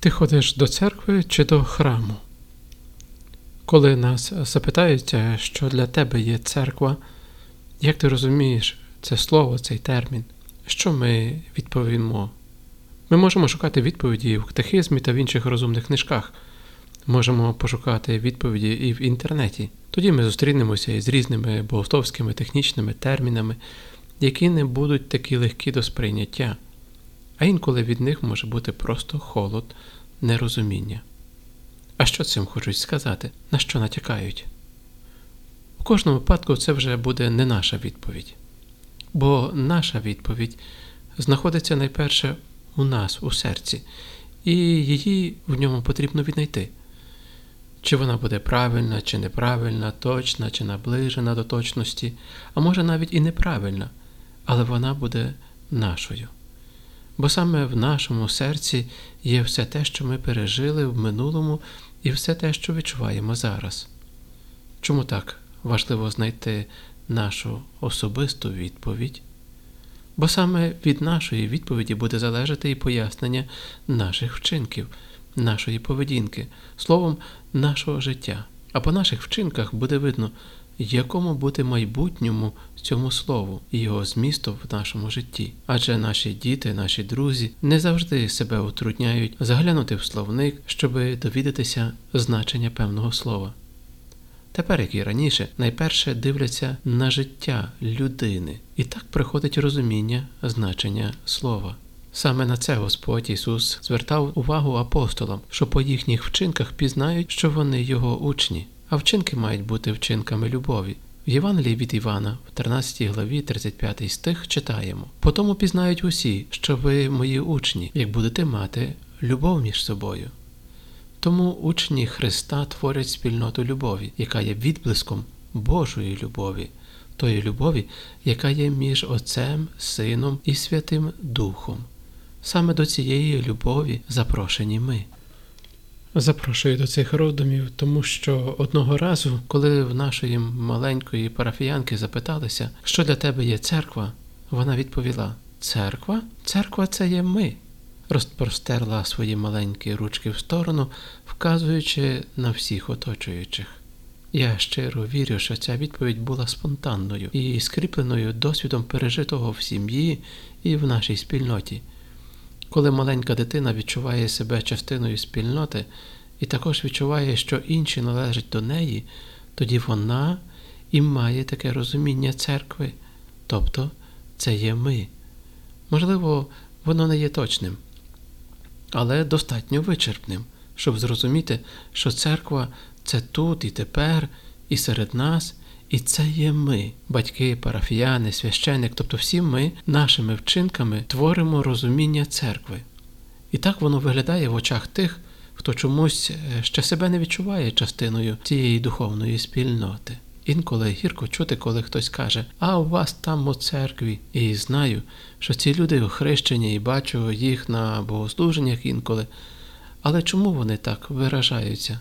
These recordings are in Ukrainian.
Ти ходиш до церкви чи до храму? Коли нас запитають, що для тебе є церква, як ти розумієш це слово, цей термін, що ми відповімо? Ми можемо шукати відповіді в катехизмі та в інших розумних книжках. Можемо пошукати відповіді і в інтернеті. Тоді ми зустрінемося із різними богословськими технічними термінами, які не будуть такі легкі до сприйняття, а інколи від них може бути просто холод, нерозуміння. А що цим хочуть сказати, на що натякають? У кожному випадку це вже буде не наша відповідь. Бо наша відповідь знаходиться найперше у нас, у серці, і її в ньому потрібно віднайти. Чи вона буде правильна, чи неправильна, точна, чи наближена до точності, а може навіть і неправильна, але вона буде нашою. Бо саме в нашому серці є все те, що ми пережили в минулому, і все те, що відчуваємо зараз. Чому так важливо знайти нашу особисту відповідь? Бо саме від нашої відповіді буде залежати і пояснення наших вчинків, нашої поведінки, словом, нашого життя. А по наших вчинках буде видно, якому бути майбутньому цьому слову і його змісту в нашому житті. Адже наші діти, наші друзі не завжди себе утрудняють заглянути в словник, щоб довідатися значення певного слова. Тепер, як і раніше, найперше дивляться на життя людини, і так приходить розуміння значення слова. Саме на це Господь Ісус звертав увагу апостолам, що по їхніх вчинках пізнають, що вони Його учні, а вчинки мають бути вчинками любові. В Євангелії від Івана, в 13 главі 35 стих читаємо: По тому пізнають усі, що ви мої учні, як будете мати любов між собою. Тому учні Христа творять спільноту любові, яка є відблиском Божої любові, тої любові, яка є між Отцем, Сином і Святим Духом. Саме до цієї любові запрошені ми. Запрошую до цих роздумів, тому що одного разу, коли в нашої маленької парафіянки запиталися, що для тебе є церква, вона відповіла: Церква? Церква це є ми. Розпростерла свої маленькі ручки в сторону, вказуючи на всіх оточуючих. Я щиро вірю, що ця відповідь була спонтанною і скріпленою досвідом пережитого в сім'ї і в нашій спільноті. Коли маленька дитина відчуває себе частиною спільноти і також відчуває, що інші належать до неї, тоді вона і має таке розуміння церкви, тобто це є ми. Можливо, воно не є точним, але достатньо вичерпним, щоб зрозуміти, що церква це тут і тепер, і серед нас. І це є ми, батьки, парафіяни, священник, тобто всі ми нашими вчинками творимо розуміння церкви. І так воно виглядає в очах тих, хто чомусь е, ще себе не відчуває частиною цієї духовної спільноти. Інколи гірко чути, коли хтось каже, а у вас там у церкві. І знаю, що ці люди охрещені і бачу їх на богослуженнях інколи. Але чому вони так виражаються?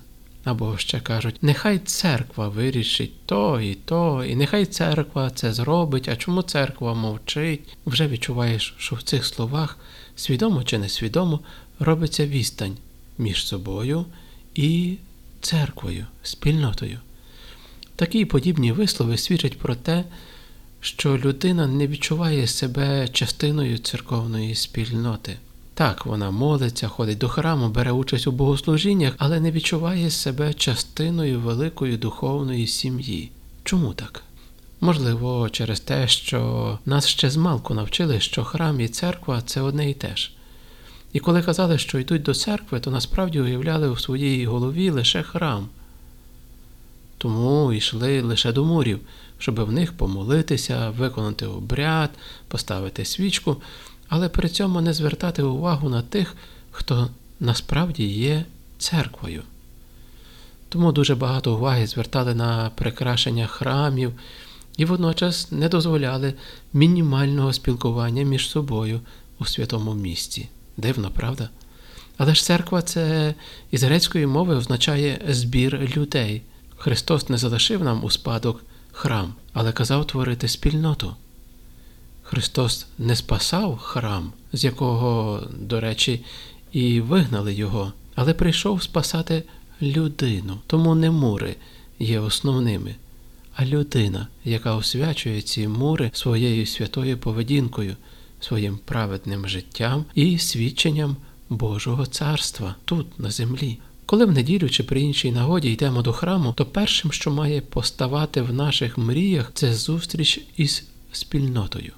Або ще кажуть, нехай церква вирішить то і то, і нехай церква це зробить, а чому церква мовчить? Вже відчуваєш, що в цих словах, свідомо чи несвідомо, робиться відстань між собою і церквою, спільнотою. Такі подібні вислови свідчать про те, що людина не відчуває себе частиною церковної спільноти. Так, вона молиться, ходить до храму, бере участь у богослужіннях, але не відчуває себе частиною великої духовної сім'ї. Чому так? Можливо, через те, що нас ще змалку навчили, що храм і церква це одне і те ж. І коли казали, що йдуть до церкви, то насправді уявляли у своїй голові лише храм. Тому йшли лише до мурів, щоб в них помолитися, виконати обряд, поставити свічку але при цьому не звертати увагу на тих, хто насправді є церквою. Тому дуже багато уваги звертали на прикрашення храмів і водночас не дозволяли мінімального спілкування між собою у святому місці. Дивно, правда? Але ж церква це із грецької мови означає збір людей. Христос не залишив нам у спадок храм, але казав творити спільноту. Христос не спасав храм, з якого, до речі, і вигнали його, але прийшов спасати людину. Тому не мури є основними, а людина, яка освячує ці мури своєю святою поведінкою, своїм праведним життям і свідченням Божого царства тут, на землі. Коли в неділю чи при іншій нагоді йдемо до храму, то першим, що має поставати в наших мріях, це зустріч із спільнотою,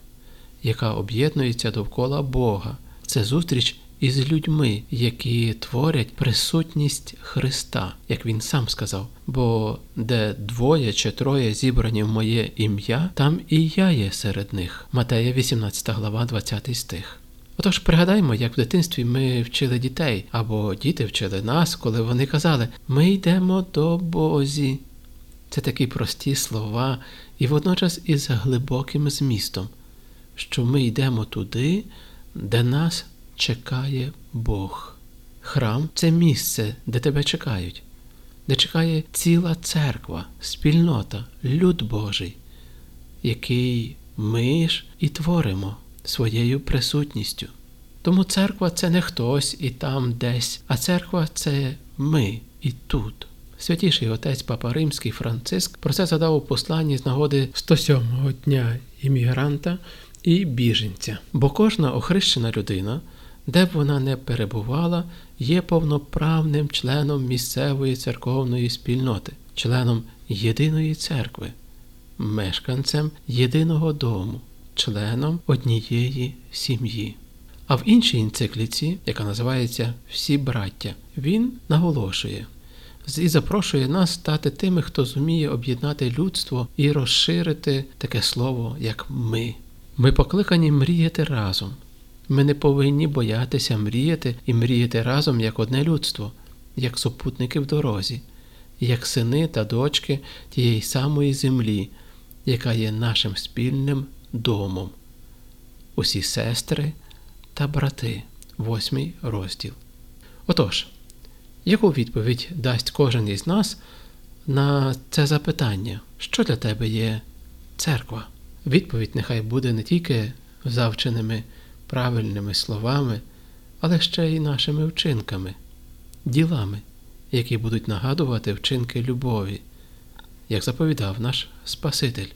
яка об'єднується довкола Бога. Це зустріч із людьми, які творять присутність Христа, як він сам сказав. Бо де двоє чи троє зібрані в моє ім'я, там і я є серед них. Матея 18 глава, 20 стих. Отож, пригадаймо, як в дитинстві ми вчили дітей, або діти вчили нас, коли вони казали Ми йдемо до Бозі. Це такі прості слова, і водночас із глибоким змістом, що ми йдемо туди, де нас чекає Бог. Храм це місце, де тебе чекають, де чекає ціла церква, спільнота, люд Божий, який ми ж і творимо своєю присутністю. Тому церква це не хтось і там десь, а церква це ми і тут. Святіший отець Папа Римський Франциск про це задав у посланні з нагоди 107-го дня іммігранта і біженця. Бо кожна охрещена людина, де б вона не перебувала, є повноправним членом місцевої церковної спільноти, членом єдиної церкви, мешканцем єдиного дому, членом однієї сім'ї. А в іншій енцикліці, яка називається Всі браття, він наголошує і запрошує нас стати тими, хто зуміє об'єднати людство і розширити таке слово, як ми. Ми покликані мріяти разом. Ми не повинні боятися мріяти і мріяти разом як одне людство, як супутники в дорозі, як сини та дочки тієї самої землі, яка є нашим спільним домом. Усі сестри та брати, восьмий розділ. Отож, яку відповідь дасть кожен із нас на це запитання, що для тебе є церква? Відповідь нехай буде не тільки завченими правильними словами, але ще й нашими вчинками, ділами, які будуть нагадувати вчинки любові, як заповідав наш Спаситель.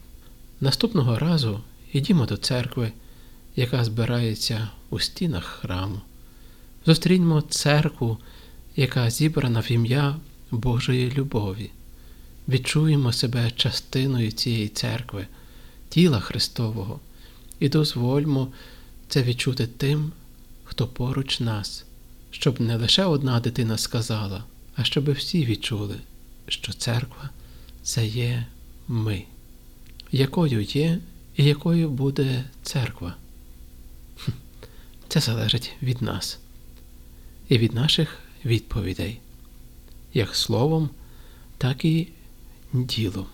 Наступного разу йдімо до церкви, яка збирається у стінах храму. Зустріньмо церкву, яка зібрана в ім'я Божої любові. Відчуємо себе частиною цієї церкви, тіла Христового, і дозвольмо це відчути тим, хто поруч нас, щоб не лише одна дитина сказала, а щоб всі відчули, що церква це є ми, якою є і якою буде церква. Це залежить від нас і від наших відповідей, як словом, так і ділом.